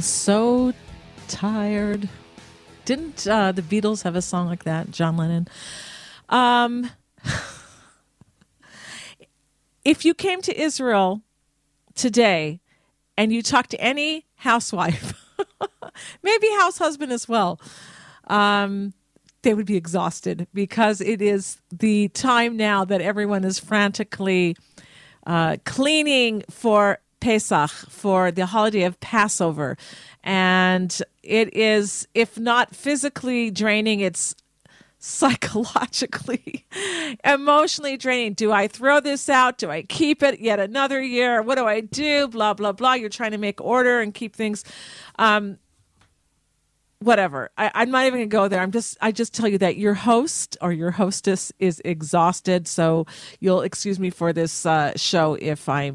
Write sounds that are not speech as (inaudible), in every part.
So tired. Didn't uh, the Beatles have a song like that? John Lennon. Um, (laughs) if you came to Israel today and you talked to any housewife, (laughs) maybe house husband as well, um, they would be exhausted because it is the time now that everyone is frantically uh, cleaning for Pesach, for the holiday of Passover. And it is, if not physically draining, it's psychologically, (laughs) emotionally draining. Do I throw this out? Do I keep it yet another year? What do I do? Blah, blah, blah. You're trying to make order and keep things. Um, whatever. I, am not even gonna go there. I'm just I just tell you that your host or your hostess is exhausted. So you'll excuse me for this uh, show if I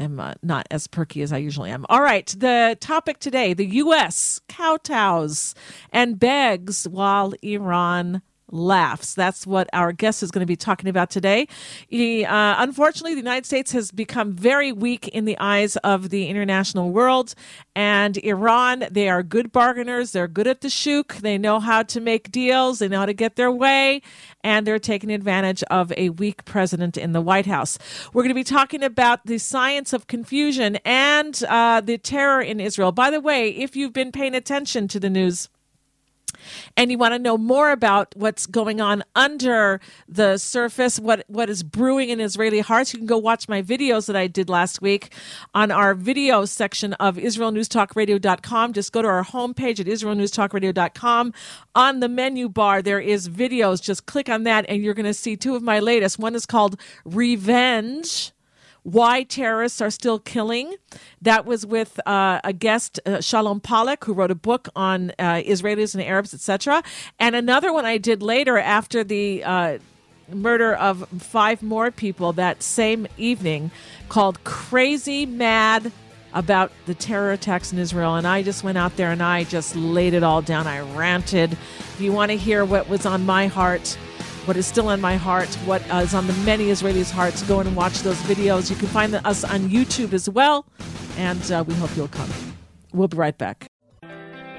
am uh, not as perky as I usually am. All right, the topic today: the U.S. kowtows and begs while Iran laughs. That's what our guest is going to be talking about today. He, uh, unfortunately, the United States has become very weak in the eyes of the international world. And Iran, they are good bargainers. They're good at the shuk. They know how to make deals. They know how to get their way. And they're taking advantage of a weak president in the White House. We're going to be talking about the science of confusion and uh, the terror in Israel. By the way, if you've been paying attention to the news, and you want to know more about what's going on under the surface, what what is brewing in Israeli hearts, you can go watch my videos that I did last week on our video section of IsraelNewsTalkRadio.com. Just go to our homepage at IsraelNewsTalkRadio.com. On the menu bar, there is videos. Just click on that, and you're going to see two of my latest. One is called Revenge why terrorists are still killing. That was with uh, a guest, uh, Shalom Pollack, who wrote a book on uh, Israelis and Arabs, etc. And another one I did later after the uh, murder of five more people that same evening called Crazy Mad about the terror attacks in Israel. And I just went out there and I just laid it all down. I ranted. If you want to hear what was on my heart, what is still in my heart, what is on the many Israelis' hearts. Go and watch those videos. You can find us on YouTube as well, and uh, we hope you'll come. We'll be right back.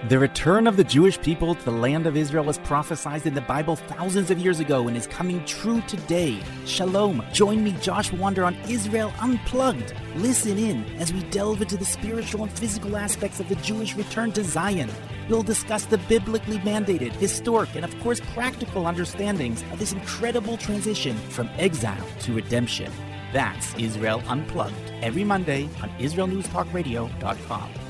The return of the Jewish people to the land of Israel was prophesied in the Bible thousands of years ago and is coming true today. Shalom. Join me, Josh Wander, on Israel Unplugged. Listen in as we delve into the spiritual and physical aspects of the Jewish return to Zion. We'll discuss the biblically mandated, historic, and of course practical understandings of this incredible transition from exile to redemption. That's Israel Unplugged, every Monday on IsraelNewsTalkRadio.com.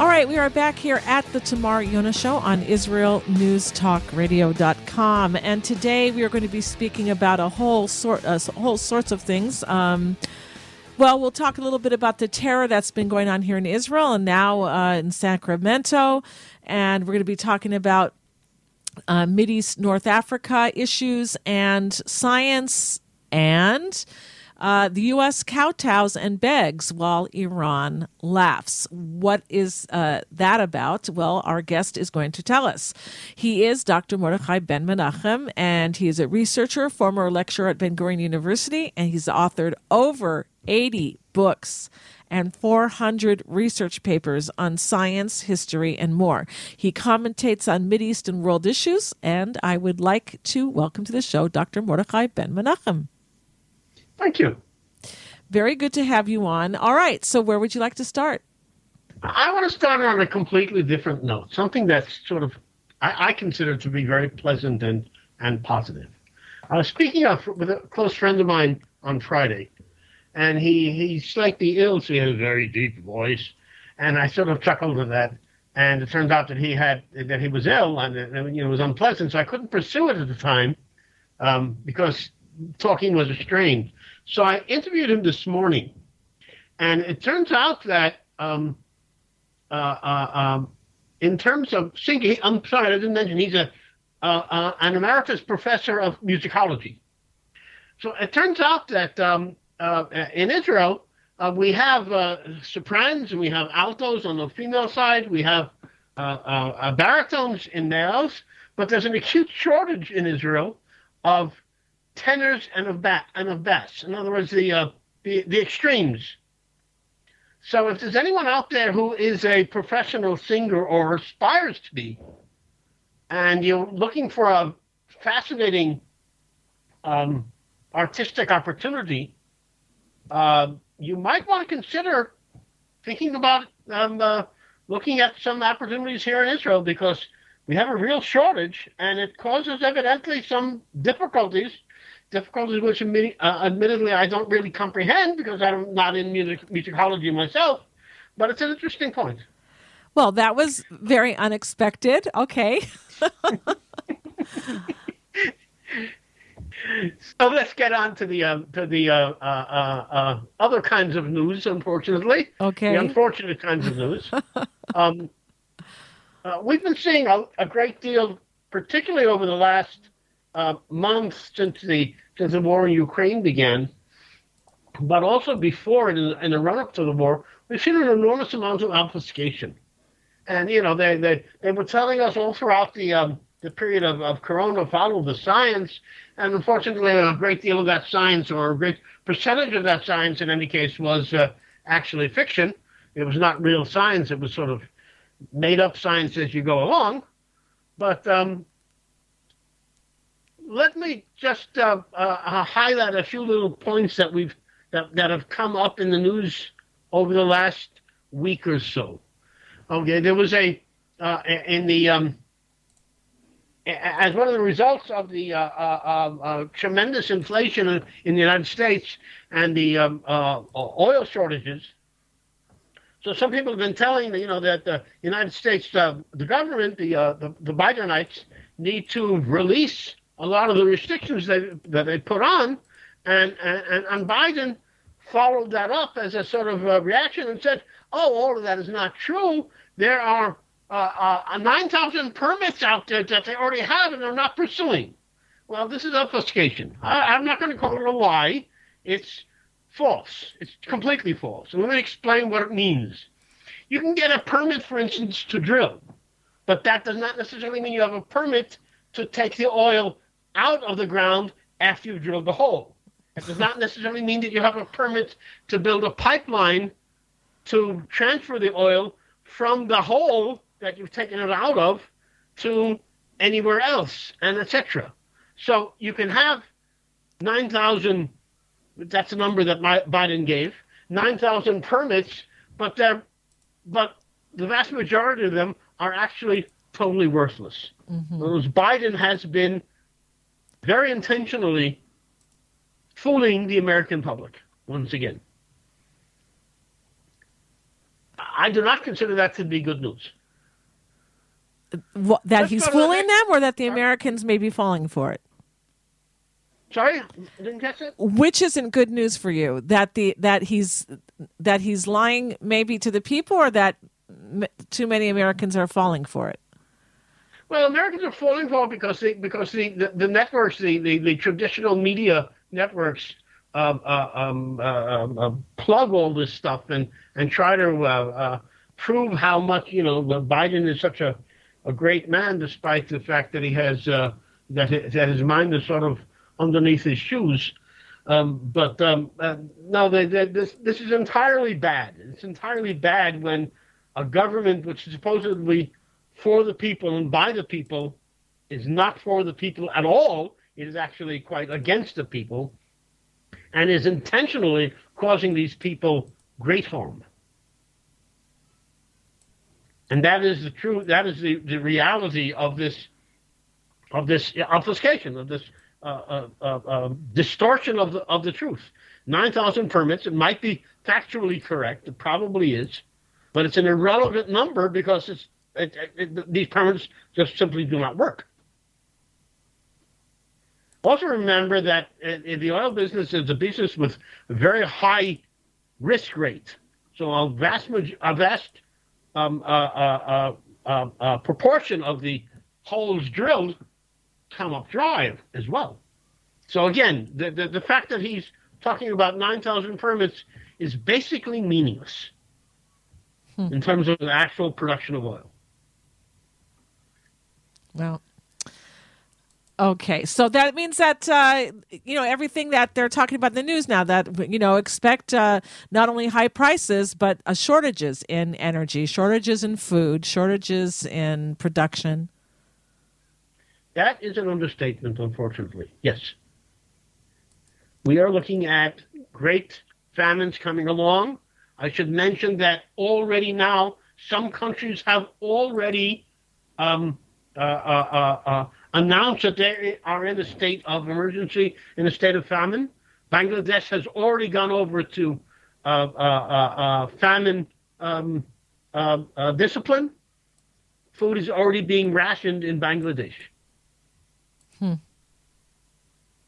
All right, we are back here at the Tamar Yona Show on IsraelNewsTalkRadio.com, and today we are going to be speaking about a whole sort, uh, whole sorts of things. Um, well, we'll talk a little bit about the terror that's been going on here in Israel and now uh, in Sacramento, and we're going to be talking about uh, East, North Africa issues and science and uh, the U.S. kowtows and begs while Iran laughs. What is uh, that about? Well, our guest is going to tell us. He is Dr. Mordechai Ben Menachem, and he is a researcher, former lecturer at Ben Gurion University, and he's authored over 80 books and 400 research papers on science, history, and more. He commentates on Mideast and world issues, and I would like to welcome to the show Dr. Mordechai Ben Menachem. Thank you. Very good to have you on. All right. So, where would you like to start? I want to start on a completely different note, something that's sort of I, I consider to be very pleasant and, and positive. I was speaking of, with a close friend of mine on Friday, and he he's slightly ill, so he has a very deep voice, and I sort of chuckled at that. And it turned out that he had that he was ill, and it, you know, it was unpleasant. So I couldn't pursue it at the time um, because talking was a strain. So I interviewed him this morning, and it turns out that um, uh, uh, um, in terms of singing, I'm sorry, I didn't mention he's a uh, uh an emeritus professor of musicology. So it turns out that um, uh, in Israel uh, we have sopranos and we have altos on the female side. We have baritones in males, but there's an acute shortage in Israel of tenors and of bass and of bass. In other words, the, uh, the the extremes. So if there's anyone out there who is a professional singer or aspires to be, and you're looking for a fascinating um, artistic opportunity, uh, you might want to consider thinking about um, uh, looking at some opportunities here in Israel because we have a real shortage, and it causes evidently some difficulties difficulties which admit, uh, admittedly I don't really comprehend because I'm not in music musicology myself, but it's an interesting point. Well, that was very unexpected. Okay. (laughs) so let's get on to the uh, to the uh, uh, uh, uh other kinds of news. Unfortunately, okay, the unfortunate kinds of news. (laughs) um, uh, we've been seeing a, a, great deal, particularly over the last uh, months since the since the war in Ukraine began, but also before in, in the run up to the war, we've seen an enormous amount of obfuscation. And you know they they, they were telling us all throughout the um, the period of, of Corona follow the science, and unfortunately a great deal of that science or a great percentage of that science in any case was uh, actually fiction. It was not real science. It was sort of made up science as you go along. But um, let me just uh, uh, highlight a few little points that we've that, that have come up in the news over the last week or so. Okay, there was a uh, in the um, as one of the results of the uh, uh, uh, tremendous inflation in the United States and the um, oil shortages. So some people have been telling you know that the United States, the government, the, the the Bidenites need to release a lot of the restrictions they, that they put on, and, and, and Biden followed that up as a sort of a reaction and said, oh, all of that is not true. There are uh, uh, 9,000 permits out there that they already have and they're not pursuing. Well, this is obfuscation. I, am not going to call it a lie. It's false. It's completely false. And let me explain what it means. You can get a permit, for instance, to drill, but that does not necessarily mean you have a permit to take the oil out of the ground after you've drilled the hole. It does not necessarily mean that you have a permit to build a pipeline to transfer the oil from the hole that you've taken it out of to anywhere else, and etc. So you can have 9,000, that's a number that Biden gave, 9,000 permits, but they're, but the vast majority of them are actually totally worthless. Mm-hmm. Whereas Biden has been very intentionally fooling the American public once again. I do not consider that to be good news. What, that Let's he's fooling them, or that the Americans may be falling for it. Sorry, didn't catch it. Which isn't good news for you? That the that he's that he's lying maybe to the people, or that too many Americans are falling for it. Well, Americans are falling for it because the because the, the, the networks, the, the, the traditional media networks, um, uh, um, uh, um, uh, plug all this stuff and and try to uh, uh, prove how much you know Biden is such a, a great man, despite the fact that he has uh, that his, that his mind is sort of underneath his shoes. Um, but um, no, they, they, this this is entirely bad. It's entirely bad when a government which supposedly for the people and by the people is not for the people at all. It is actually quite against the people and is intentionally causing these people great harm. And that is the true, that is the, the reality of this, of this obfuscation, of this uh, uh, uh, uh, distortion of the, of the truth. 9,000 permits. It might be factually correct. It probably is, but it's an irrelevant number because it's it, it, it, these permits just simply do not work. Also, remember that in the oil business is a business with a very high risk rate. So a vast, a vast um, uh, uh, uh, uh, proportion of the holes drilled come up dry as well. So again, the, the, the fact that he's talking about 9,000 permits is basically meaningless hmm. in terms of the actual production of oil. Well, okay, so that means that uh, you know everything that they're talking about in the news now. That you know, expect uh, not only high prices but uh, shortages in energy, shortages in food, shortages in production. That is an understatement, unfortunately. Yes, we are looking at great famines coming along. I should mention that already now some countries have already um, uh, uh, uh, announced that they are in a state of emergency, in a state of famine. Bangladesh has already gone over to famine um, discipline. Food is already being rationed in Bangladesh. Hmm.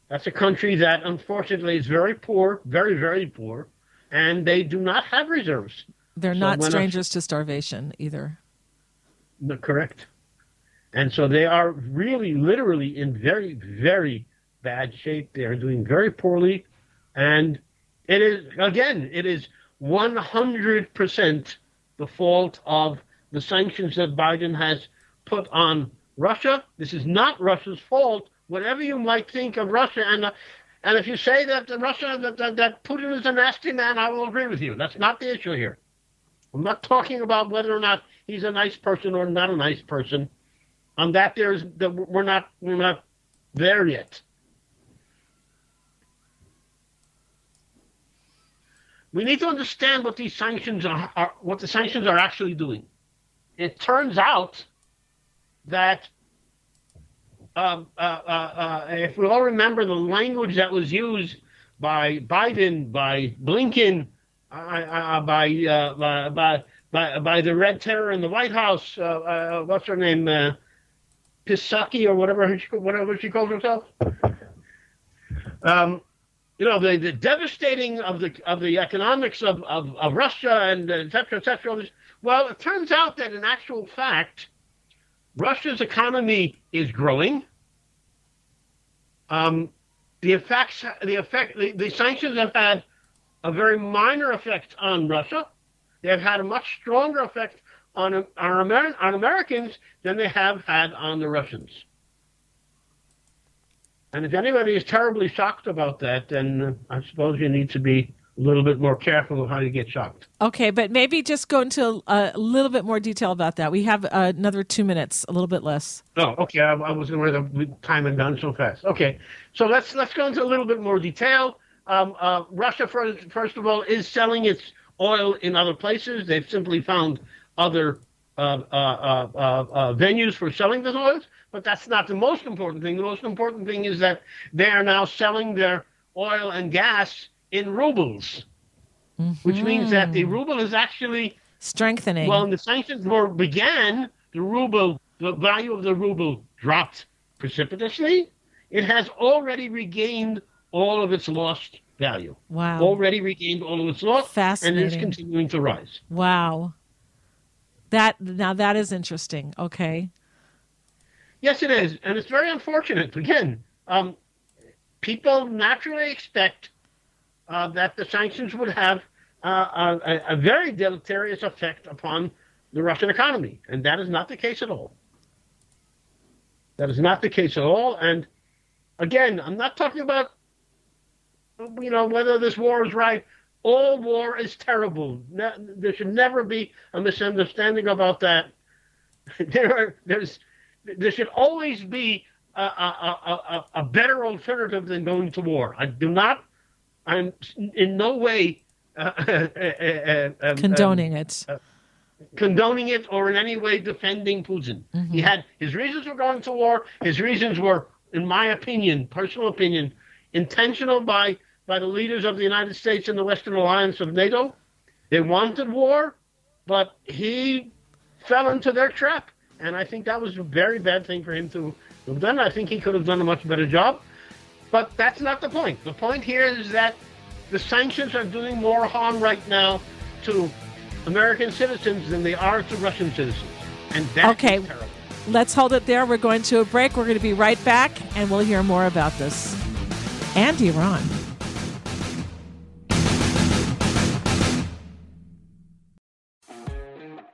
That's a country that unfortunately is very poor, very, very poor, and they do not have reserves. They're so not strangers a, to starvation either. No, correct. And so they are really, literally in very, very bad shape. They are doing very poorly. And it is, again, it is 100% the fault of the sanctions that Biden has put on Russia. This is not Russia's fault. Whatever you might think of Russia, and uh, and if you say that Russia that, that, that Putin is a nasty man, I will agree with you. That's not the issue here. I'm not talking about whether or not he's a nice person or not a nice person on that there's that we're not we're not there yet. We need to understand what these sanctions are, are what the sanctions are actually doing. It turns out that um, uh, uh, uh, if we all remember the language that was used by Biden, by Blinken, uh, uh, by, uh, by, by by the Red Terror in the White House, what's her name? Pisaki or whatever she, whatever she calls herself. (laughs) Um, you know, the, the devastating of the of the economics of, of, of Russia and et cetera, et cetera. Well, it turns out that in actual fact, Russia's economy is growing. Um, the effects, the effect, the, the sanctions have had a very minor effect on Russia. They have had a much stronger effect on, on, Amer- on Americans than they have had on the Russians. And if anybody is terribly shocked about that, then I suppose you need to be a little bit more careful of how you get shocked. Okay, but maybe just go into a little bit more detail about that. We have uh, another two minutes, a little bit less. Oh, okay. I, I was going to time and done so fast. Okay, so let's let's go into a little bit more detail. Um, uh, Russia, first, first of all, is selling its oil in other places. They've simply found other uh, uh, uh, venues for selling the oils, but that's not the most important thing. The most important thing is that they are now selling their oil and gas in rubles, mm-hmm. which means that the ruble is actually strengthening. Well, when the sanctions were began, the ruble, the value of the ruble dropped precipitously. It has already regained all of its lost value. Wow. Already regained all of its lost. Fascinating. And is continuing to rise. Wow. That now that is interesting. Okay. Yes, it is, and it's very unfortunate. Again, um, people naturally expect uh, that the sanctions would have uh, a, a, very deleterious effect upon the Russian economy, and that is not the case at all. That is not the case at all. And again, I'm not talking about you know whether this war is right all war is terrible. there should never be a misunderstanding about that. (laughs) There, are, there's, there should always be a, a, a, a, better alternative than going to war. I do not. I'm in no way uh, (laughs) uh, uh, um, condoning um, it. condoning it or in any way defending Putin. Mm-hmm. He had his reasons for going to war. His reasons were, in my opinion, personal opinion, intentional by by the leaders of the United States and the Western Alliance of NATO. They wanted war, but he fell into their trap. And I think that was a very bad thing for him to have done. I think he could have done a much better job. But that's not the point. The point here is that the sanctions are doing more harm right now to American citizens than they are to Russian citizens. And that's Okay. terrible. Let's hold it there. We're going to a break. We're going to be right back, and we'll hear more about this and Iran.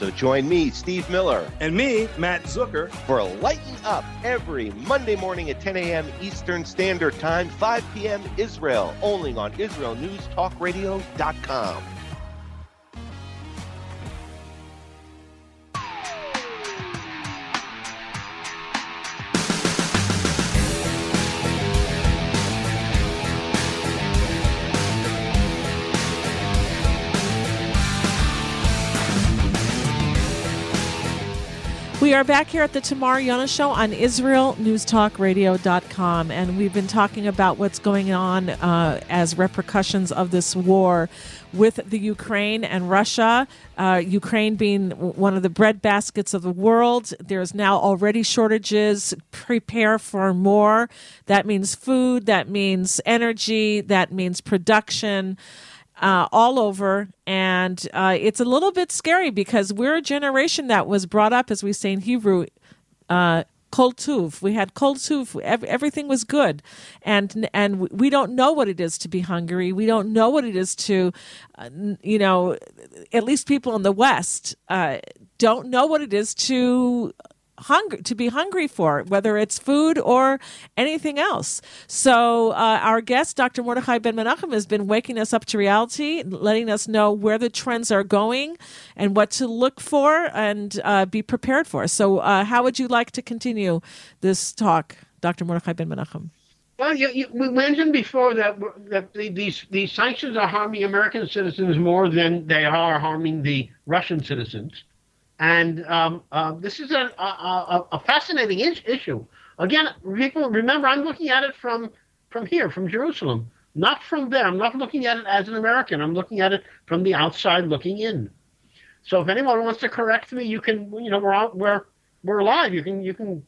So join me, Steve Miller, And me, Matt Zucker, for Lighten Up every Monday morning at 10 a.m. Eastern Standard Time, 5 p.m. Israel, only on IsraelNewsTalkRadio.com. We are back here at the Tamar Yona Show on IsraelNewsTalkRadio.com, and we've been talking about what's going on uh, as repercussions of this war with the Ukraine and Russia. Uh, Ukraine being one of the bread baskets of the world. There's now already shortages. Prepare for more. That means food. That means energy. That means production uh, all over. And uh, it's a little bit scary because we're a generation that was brought up, as we say in Hebrew, uh, kol tuv. We had kol tuv. Everything was good, and and we don't know what it is to be hungry. We don't know what it is to, uh, you know, at least people in the West uh, don't know what it is to hungry to be hungry for whether it's food or anything else. So uh, our guest dr mordechai ben menachem has been waking us up to reality letting us know where the trends are going and what to look for and uh, be prepared for. So uh, how would you like to continue this talk dr mordechai ben menachem? Well, you, you, we mentioned before that that the, these these sanctions are harming American citizens more than they are harming the Russian citizens, and um, uh, this is a, a, a, fascinating is- issue. Again, people remember I'm looking at it from from here, from Jerusalem, not from there. I'm not looking at it as an American. I'm looking at it from the outside looking in. So if anyone wants to correct me, you can. You know, we're we're we're live. You can you can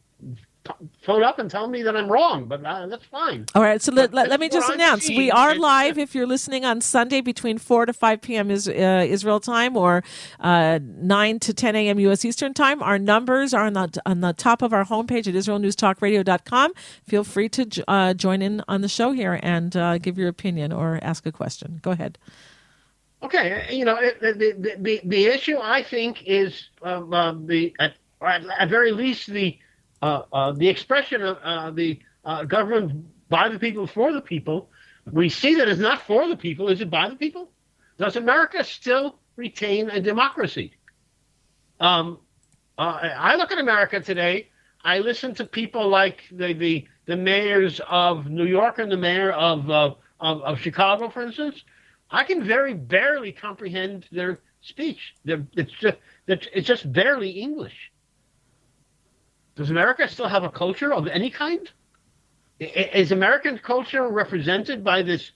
phone up and tell me that I'm wrong, but uh, that's fine. All right, so let, let, let me just announce we are live if you're listening on Sunday between 4 to 5 p.m. Is, uh, Israel time or uh, 9 to 10 a.m. U.S. Eastern time. Our numbers are on the, on the top of our homepage at IsraelNewsTalkRadio.com. Feel free to uh, join in on the show here and uh, give your opinion or ask a question. Go ahead. Okay, you know, the, the, the, the issue I think is uh, uh, the at, or at, at very least the the expression of uh, the uh, government by the people for the people. We see that it's not for the people. Is it by the people? Does America still retain a democracy? Um, uh, I look at America today. I listen to people like the the, the mayors of New York and the mayor of, uh, of of Chicago, for instance. I can very barely comprehend their speech. They're, it's just it's just barely English. Does America still have a culture of any kind? Is American culture represented by this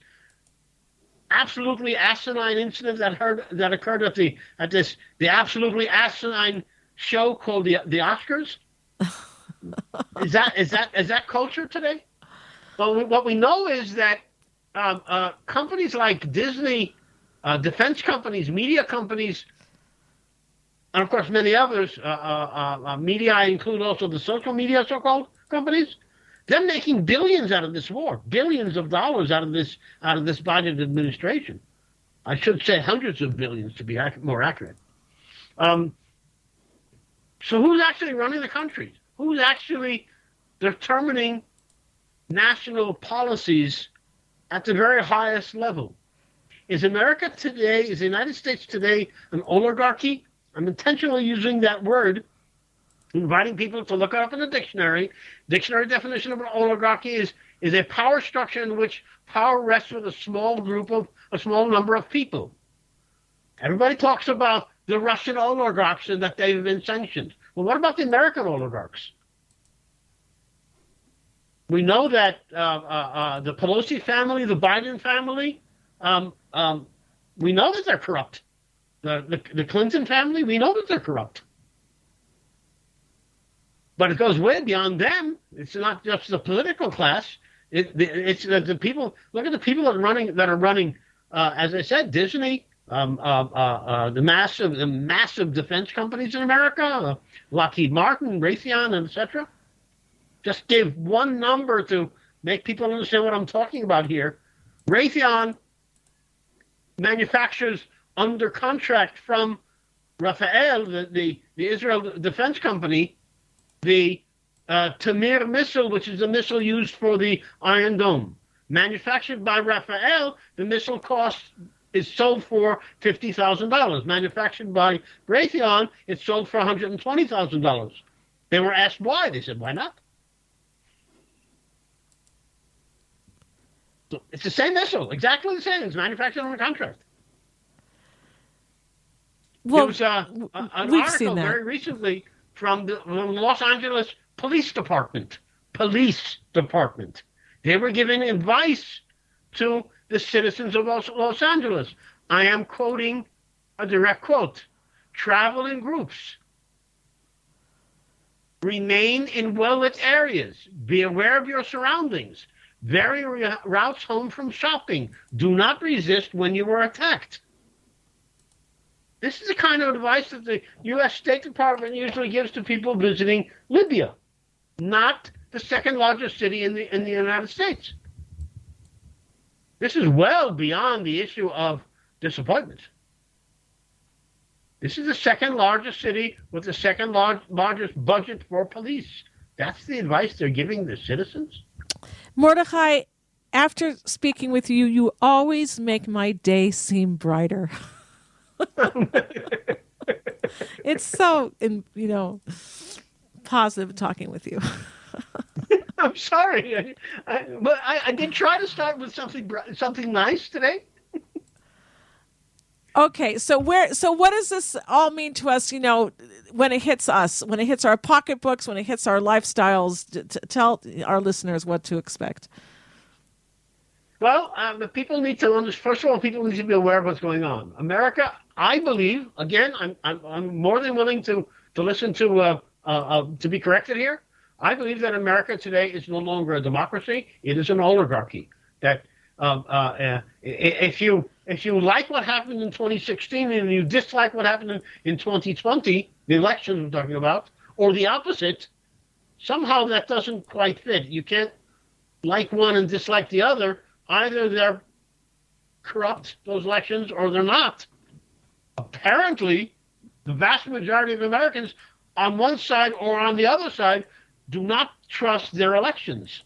absolutely asinine incident that heard that occurred at the at this the absolutely asinine show called the the Oscars? (laughs) is that is that is that culture today? Well, we, what we know is that um, uh, companies like Disney, uh, defense companies, media companies, and of course many others, uh, uh, uh, media, I include also the social media so-called companies, they're making billions out of this war, billions of dollars out of this out of this Biden administration. I should say hundreds of billions to be ac- more accurate. Um, so who's actually running the country? Who's actually determining national policies at the very highest level. is America today, is the United States today an oligarchy? I'm intentionally using that word, inviting people to look it up in the dictionary. Dictionary definition of an oligarchy is, is a power structure in which power rests with a small group of, a small number of people. Everybody talks about the Russian oligarchs and that they've been sanctioned. Well, what about the American oligarchs? We know that uh, uh, uh, the Pelosi family, the Biden family, um, um, we know that they're corrupt. The, the, the Clinton family, we know that they're corrupt. But it goes way beyond them. It's not just the political class. It, it's the, the, people. Look at the people that are running. That are running. Uh, as I said, Disney, um, uh, uh, uh the massive, the massive defense companies in America, uh, Lockheed Martin, Raytheon, etc. Just give one number to make people understand what I'm talking about here. Raytheon manufactures under contract from Rafael, the, the, the Israel Defense Company, the uh, Tamir missile, which is the missile used for the Iron Dome. Manufactured by Rafael, the missile cost is sold for fifty thousand dollars. Manufactured by Raytheon, it's sold for one hundred and twenty thousand dollars. They were asked why. They said, "Why not?" So it's the same missile, exactly the same. It's manufactured a contract. Well, there was uh, an article very recently from the, from the Los Angeles Police Department. Police Department. They were giving advice to the citizens of Los, Los Angeles. I am quoting a direct quote. Travel in groups. Remain in well lit areas. Be aware of your surroundings. Vary routes home from shopping. Do not resist when you are attacked. This is the kind of advice that the U.S. State Department usually gives to people visiting Libya, not the second largest city in the in the United States. This is well beyond the issue of disappointment. This is the second largest city with the second large, largest budget for police. That's the advice they're giving the citizens. Mordechai, after speaking with you, you always make my day seem brighter. (laughs) it's so, in, you know, positive talking with you. (laughs) I'm sorry, I, I, but I, I, did try to start with something something nice today. okay, so where so what does this all mean to us? You know, when it hits us, when it hits our pocketbooks, when it hits our lifestyles, t- t- tell our listeners what to expect. Well, um, people need to understand. First of all, people need to be aware of what's going on. America, I believe, again, I'm I'm, I'm more than willing to to listen to uh, uh, uh, to be corrected here. I believe that America today is no longer a democracy; it is an oligarchy. That um, uh, uh, if you if you like what happened in 2016 and you dislike what happened in, in 2020, the election I'm talking about, or the opposite, somehow that doesn't quite fit. You can't like one and dislike the other either they're corrupt, those elections, or they're not. Apparently, the vast majority of Americans on one side or on the other side do not trust their elections.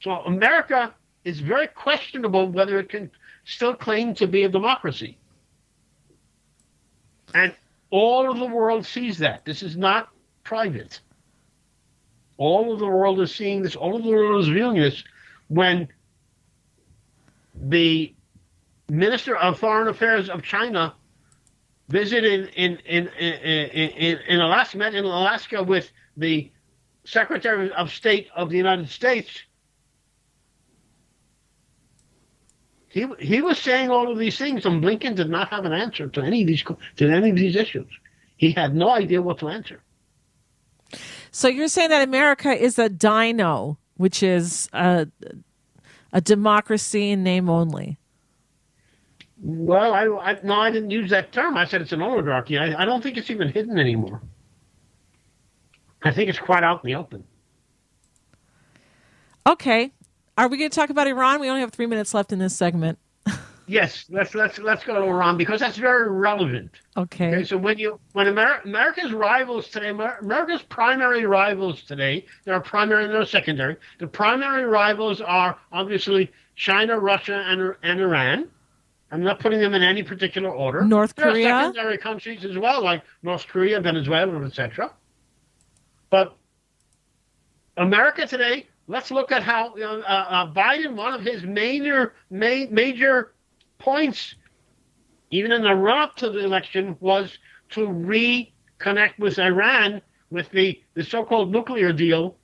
So America is very questionable whether it can still claim to be a democracy. And all of the world sees that. This is not private. All of the world is seeing this, all of the world is viewing this when the Minister of Foreign Affairs of China visited in in in, in, in Alaska, met in Alaska with the Secretary of State of the United States. He, he was saying all of these things, and Blinken did not have an answer to any of these to any of these issues. He had no idea what to answer. So you're saying that America is a dino, which is a a democracy in name only? Well, I, I no, I didn't use that term. I said it's an oligarchy. I, I don't think it's even hidden anymore. I think it's quite out in the open. Okay, are we going to talk about Iran? We only have three minutes left in this segment. (laughs) Yes, let's let's let's go to Iran because that's very relevant. Okay. okay so when you when Amer- America's rivals today, Amer- America's primary rivals today, there are primary and there are secondary. The primary rivals are obviously China, Russia, and and Iran. I'm not putting them in any particular order. North there Korea? are secondary countries as well, like North Korea, Venezuela, etc. But America today, let's look at how you know, uh, uh, Biden, one of his major ma- major points, even in the run up to the election, was to reconnect with Iran with the, the so called nuclear deal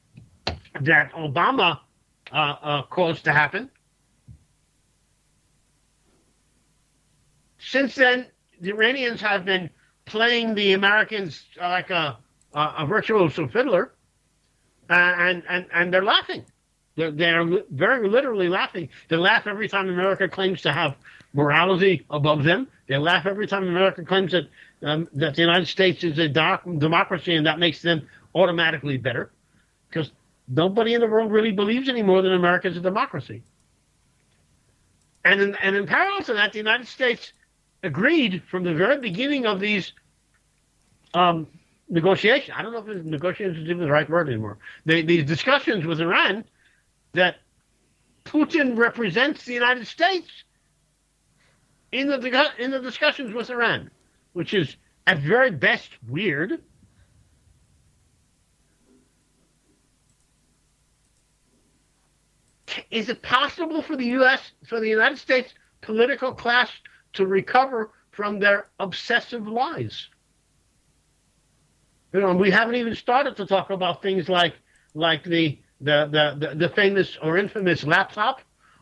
that Obama uh, uh, caused to happen. Since then, the Iranians have been playing the Americans like a, a, a fiddler, uh, and, and, and they're laughing. They're, they're very literally laughing. They laugh every time America claims to have morality above them. They laugh every time America claims that um, that the United States is a doc- democracy and that makes them automatically better, because nobody in the world really believes anymore that America is a democracy. And in, and in parallel to that, the United States agreed from the very beginning of these um, negotiations. I don't know if negotiations is even the right word anymore. They, these discussions with Iran that Putin represents the United States in the in the discussions with Iran, which is at very best weird. Is it possible for the U.S. for the United States political class to recover from their obsessive lies? You know, we haven't even started to talk about things like like the the the, the, famous or infamous laptop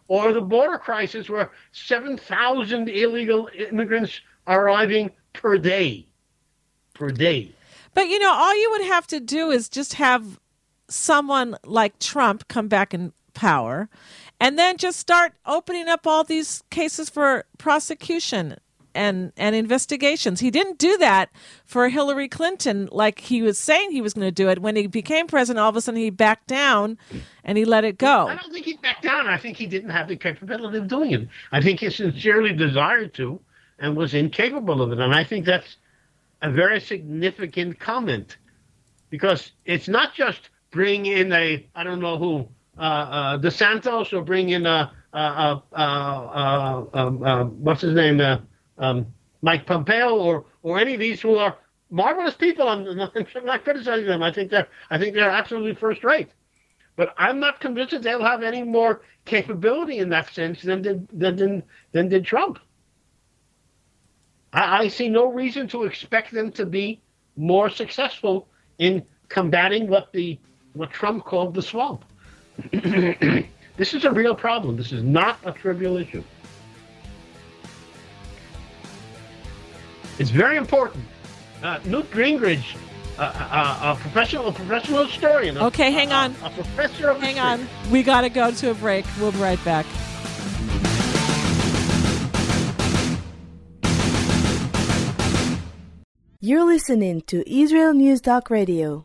or the border crisis where 7,000 illegal immigrants are arriving per day. Per day. But you know, all you would have to do is just have someone like Trump come back in power and then just start opening up all these cases for prosecution and and investigations. He didn't do that for Hillary Clinton like he was saying he was going to do it. When he became president, all of a sudden he backed down and he let it go. I don't think he backed down. I think he didn't have the capability of doing it. I think he sincerely desired to and was incapable of it. And I think that's a very significant comment because it's not just bring in a, I don't know who, uh, uh, DeSantis or bring in a, a, a, a, um, uh, what's his name, uh, um, Mike Pompeo or, or any of these who are marvelous people. I'm, I'm not criticizing them. I think they're, I think they're absolutely first rate. But I'm not convinced that they'll have any more capability in that sense than did than than, than did Trump. I, I see no reason to expect them to be more successful in combating what the what Trump called the swamp. (clears throat) this is a real problem. This is not a trivial issue. It's very important. Uh, Newt Gingrich, uh, uh, a professional, a professional historian. a- Okay, hang a- on. A, professor of Hang history. on. We got to go to a break. We'll be right back. You're listening to Israel News Talk Radio.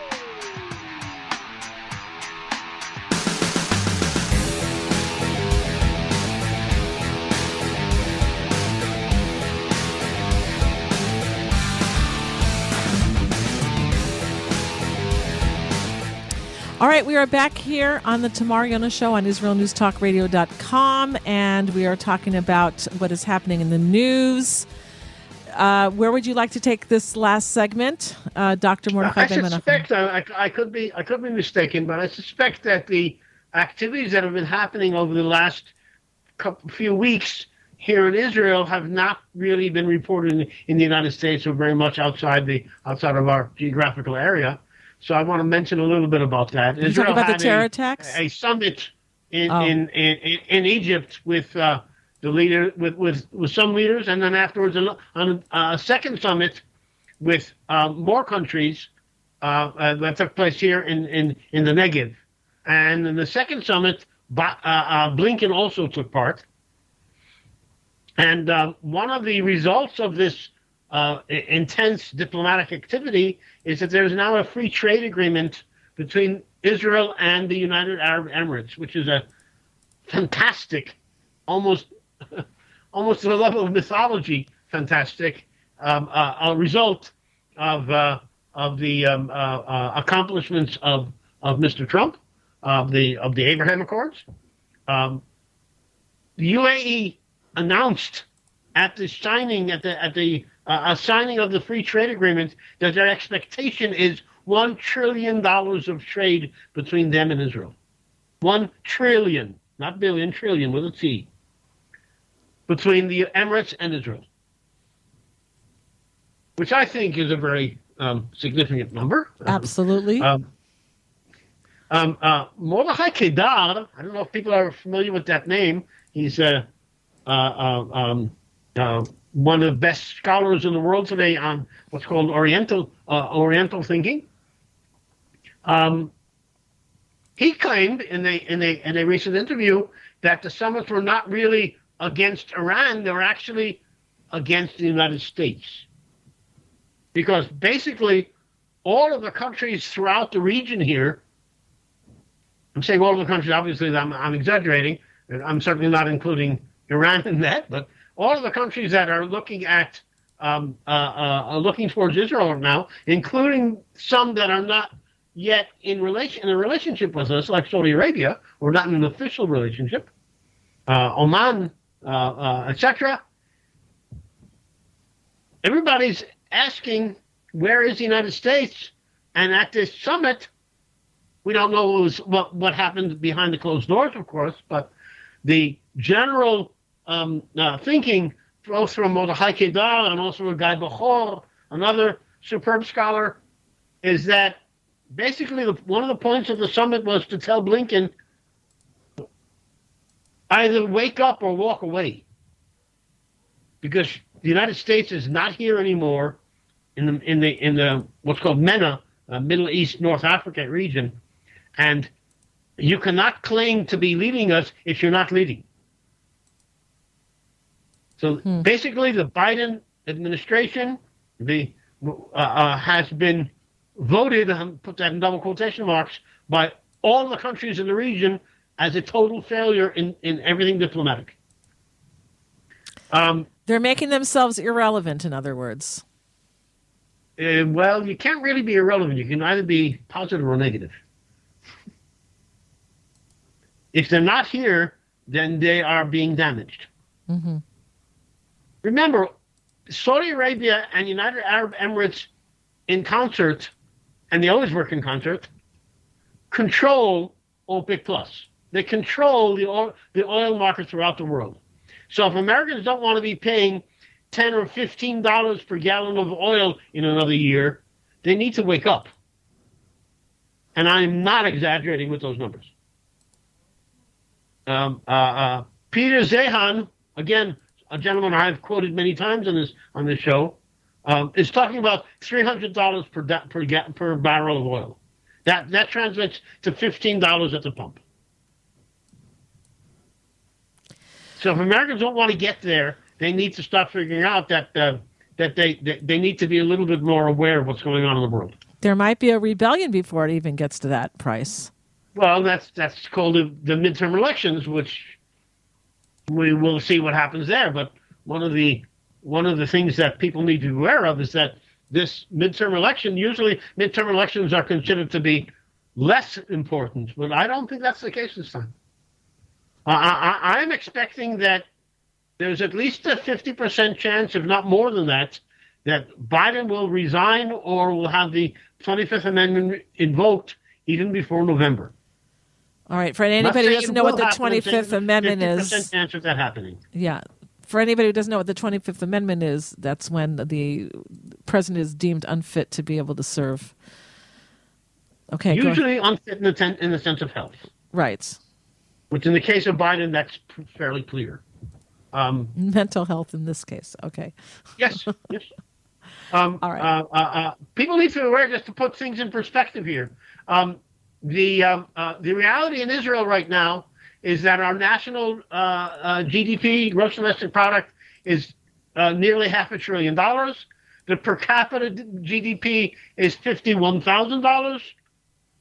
All right, we are back here on the Tamar Yona Show on IsraelNewsTalkRadio.com, and we are talking about what is happening in the news. Uh, where would you like to take this last segment, uh, Dr. Mordechai I suspect I, I, I could be I could be mistaken, but I suspect that the activities that have been happening over the last couple, few weeks here in Israel have not really been reported in, in the United States or very much outside the outside of our geographical area. So I want to mention a little bit about that. You talking about the terror a, attacks? A summit in Oh. in, in in Egypt with uh, the leader with, with with some leaders, and then afterwards a, on a second summit with uh, more countries uh, uh, that took place here in, in, in the Negev. And in the second summit, uh, uh, Blinken also took part. And uh, one of the results of this uh, intense diplomatic activity is that there's now a free trade agreement between Israel and the United Arab Emirates, which is a fantastic, almost (laughs) almost to the level of mythology, fantastic um, uh, a result of uh, of the um, uh, uh accomplishments of of Mr. Trump, of the of the Abraham Accords. Um, the UAE announced at the signing at the at the uh, signing of the free trade agreement that their expectation is one trillion dollars of trade between them and Israel. One trillion, not billion, trillion with a T, between the Emirates and Israel, which I think is a very um, significant number. Absolutely. Um, um, uh, Mordechai Kedar, I don't know if people are familiar with that name. He's a uh, uh, um, uh, one of the best scholars in the world today on what's called Oriental uh, Oriental thinking. Um, he claimed in a in a in a recent interview that the summits were not really against Iran; they were actually against the United States, because basically all of the countries throughout the region here. I'm saying all of the countries. Obviously, I'm, I'm exaggerating. I'm certainly not including Iran in that, but all of the countries that are looking at um, uh, uh, looking towards Israel now, including some that are not yet in relation in a relationship with us, like Saudi Arabia, or not in an official relationship, uh, Oman, uh, uh, etc. Everybody's asking, where is the United States? And at this summit, we don't know what, was, what, what happened behind the closed doors, of course, but the general um, uh, thinking, both from Mordechai Kedar and also from Guy Bechor, another superb scholar, is that basically the, one of the points of the summit was to tell Blinken either wake up or walk away. Because the United States is not here anymore in the in the in the what's called MENA, uh, Middle East North Africa region, and you cannot claim to be leading us if you're not leading. So hmm. basically, the Biden administration the, uh, uh, has been voted, um, put that in double quotation marks, by all the countries in the region as a total failure in, in everything diplomatic. Um, They're making themselves irrelevant, in other words. Uh, well, you can't really be irrelevant. You can either be positive or negative. If they're not here, then they are being damaged. Mm-hmm. Remember, Saudi Arabia and United Arab Emirates in concert, and they always work in concert, control OPEC Plus. They control the oil, the oil market throughout the world. So if Americans don't want to be paying ten or fifteen dollars per gallon of oil in another year, they need to wake up. And I'm not exaggerating with those numbers. Um, uh, uh, Peter Zeihan, again, a gentleman I've quoted many times on this on this show, um, is talking about three hundred dollars per per per barrel of oil. That that translates to fifteen dollars at the pump. So if Americans don't want to get there, they need to start figuring out that uh, that they, they they need to be a little bit more aware of what's going on in the world. There might be a rebellion before it even gets to that price. Well, that's that's called the, the midterm elections, which we will see what happens there. But one of the one of the things that people need to be aware of is that this midterm election, usually midterm elections are considered to be less important, but I don't think that's the case this time. I, I, I'm expecting that there's at least a 50% chance, if not more than that, that Biden will resign or will have the 25th Amendment invoked even before November. All right. For anybody who doesn't know what the 25th Amendment is, chance of that happening. Yeah. For anybody who doesn't know what the 25th Amendment is, that's when the president is deemed unfit to be able to serve. Okay. Usually unfit in the, ten, in the sense of health. Right. Which, in the case of Biden, that's fairly clear. Um, (laughs) Mental health in this case. Okay. Yes. (laughs) Yes. Um, All right. Uh, uh, uh, people need to be aware just to put things in perspective here. Um, the um, uh, the reality in Israel right now is that our national uh, uh, GDP, gross domestic product, is uh, nearly half a trillion dollars. The per capita GDP is fifty-one thousand dollars,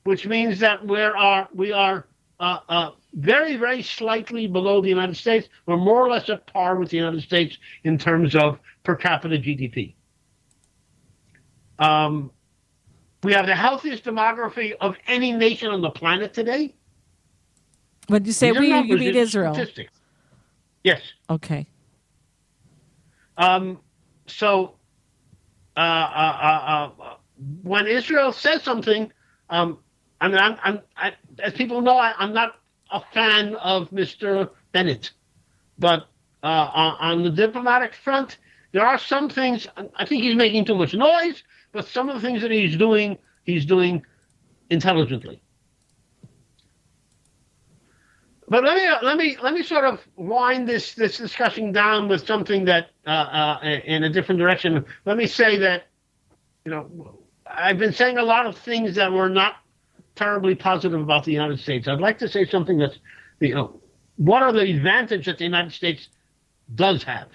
which means that we are we are uh, uh, very very slightly below the United States. We're more or less at par with the United States in terms of per capita GDP. Um, we have the healthiest demography of any nation on the planet today. When you say These we, you mean Israel? statistics. Yes. Okay. Um, so, uh, uh, uh, uh, when Israel says something, um, I mean, I'm, I'm I, as people know, I, I'm not a fan of Mr. Bennett, but uh, on, on the diplomatic front, there are some things. I think he's making too much noise, but some of the things that he's doing, he's doing intelligently. But let me let me let me sort of wind this this discussion down with something that uh, uh, in a different direction. Let me say that you know I've been saying a lot of things that were not terribly positive about the United States. I'd like to say something that's you know what are the advantages that the United States does have.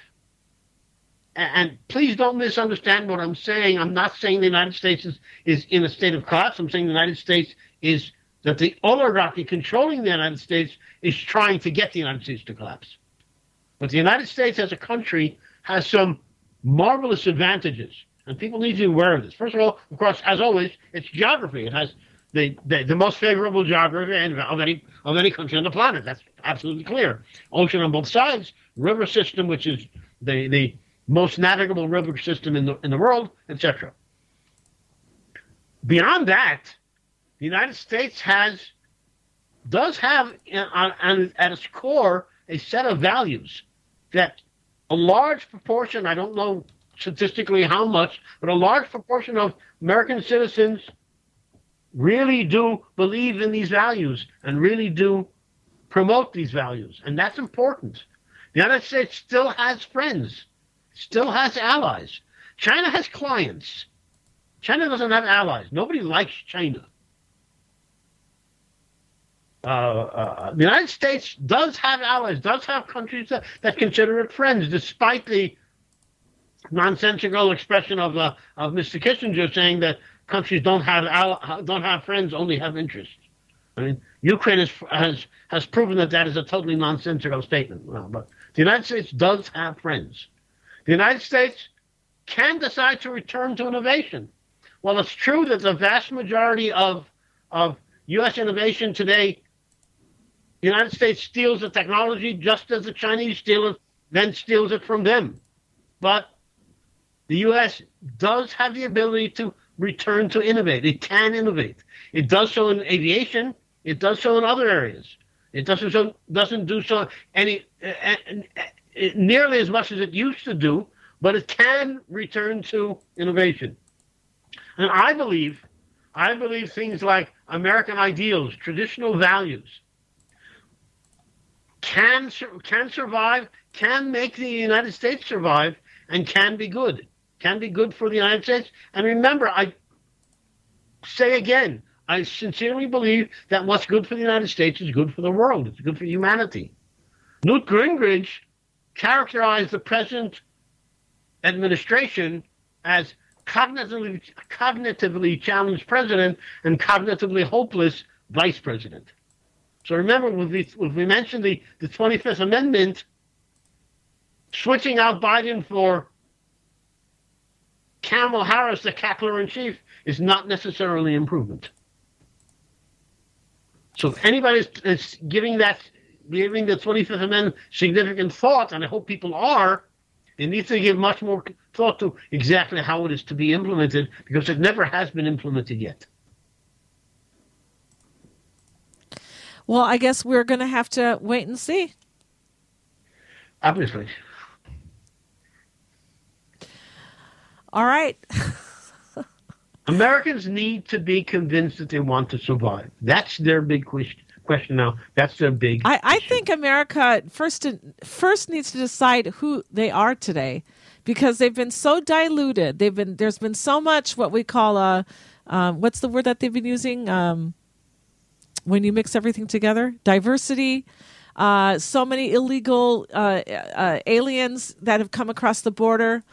And, please don't misunderstand what I'm saying. I'm not saying the United States is, is in a state of collapse. I'm saying the United States is that the oligarchy controlling the United States is trying to get the United States to collapse. But the United States as a country has some marvelous advantages, and people need to be aware of this. First of all, of course, as always, it's geography. It has the, the, the most favorable geography of any of any country on the planet. That's absolutely clear. Ocean on both sides, river system, which is the, the most navigable river system in the in the world, etc. Beyond that, the United States has does have uh, on, on, at its core a set of values that a large proportion, I don't know statistically how much, but a large proportion of American citizens really do believe in these values and really do promote these values. And that's important. The United States still has friends, still has allies. China has clients. China doesn't have allies. Nobody likes China. Uh, uh, the United States does have allies, does have countries that, that consider it friends, despite the nonsensical expression of uh, of Mr. Kissinger saying that countries don't have al- don't have friends, only have interests. I mean, Ukraine has has has proven that that is a totally nonsensical statement. Well, but the United States does have friends. The United States can decide to return to innovation. Well, it's true that the vast majority of of U.S. innovation today the United States steals the technology just as the Chinese steal it, then steals it from them. But the U.S. does have the ability to return to innovate. It can innovate. It does so in aviation. It does so in other areas. It doesn't so doesn't do so any uh, nearly as much as it used to do, but it can return to innovation. And I believe, I believe things like American ideals, traditional values, can can survive, can make the United States survive, and can be good. Can be good for the United States. And remember, I say again, I sincerely believe that what's good for the United States is good for the world. It's good for humanity. Newt Gingrich characterized the present administration as cognitively, cognitively challenged president and cognitively hopeless vice president. So remember, when we mentioned the, the 25th Amendment, switching out Biden for Kamala Harris, the cackler in chief, is not necessarily improvement. So if anybody is giving that, giving the 25th Amendment significant thought, and I hope people are, they need to give much more thought to exactly how it is to be implemented because it never has been implemented yet. Well, I guess we're going to have to wait and see. Obviously. All right. (laughs) Americans need to be convinced that they want to survive. That's their big question question now. That's their big. I, I think America first first needs to decide who they are today, because they've been so diluted. They've been there's been so much what we call a um, what's the word that they've been using um, when you mix everything together diversity. Uh, so many illegal uh, uh, aliens that have come across the border.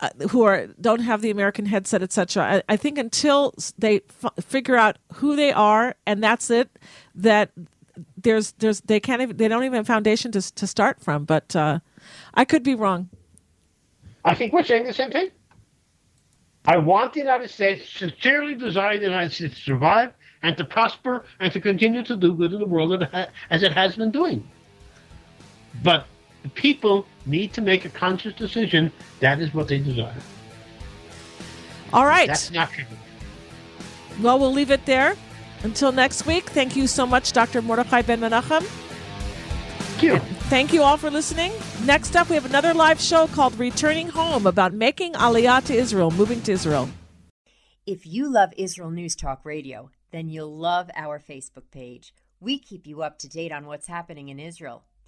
Uh, who are don't have the American headset, etc. I, I think until they f- figure out who they are and that's it, that there's there's they can't even they don't even have foundation to to start from. But uh, I could be wrong. I think we're saying the same thing. I want the United States, sincerely desire the United States to survive and to prosper and to continue to do good in the world as it has been doing. But the people need to make a conscious decision. That is what they desire. All right. That's not true. Well, we'll leave it there. Until next week, thank you so much, Dr. Mordechai Ben Menachem. Thank you. Thank you all for listening. Next up, we have another live show called Returning Home about making Aliyah to Israel, moving to Israel. If you love Israel News Talk Radio, then you'll love our Facebook page. We keep you up to date on what's happening in Israel,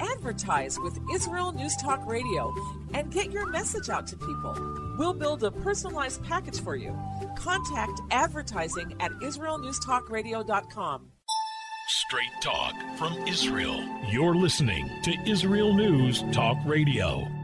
Advertise with Israel News Talk Radio and get your message out to people. We'll build a personalized package for you. Contact advertising at israelnewstalkradio.com. Straight talk from Israel. You're listening to Israel News Talk Radio.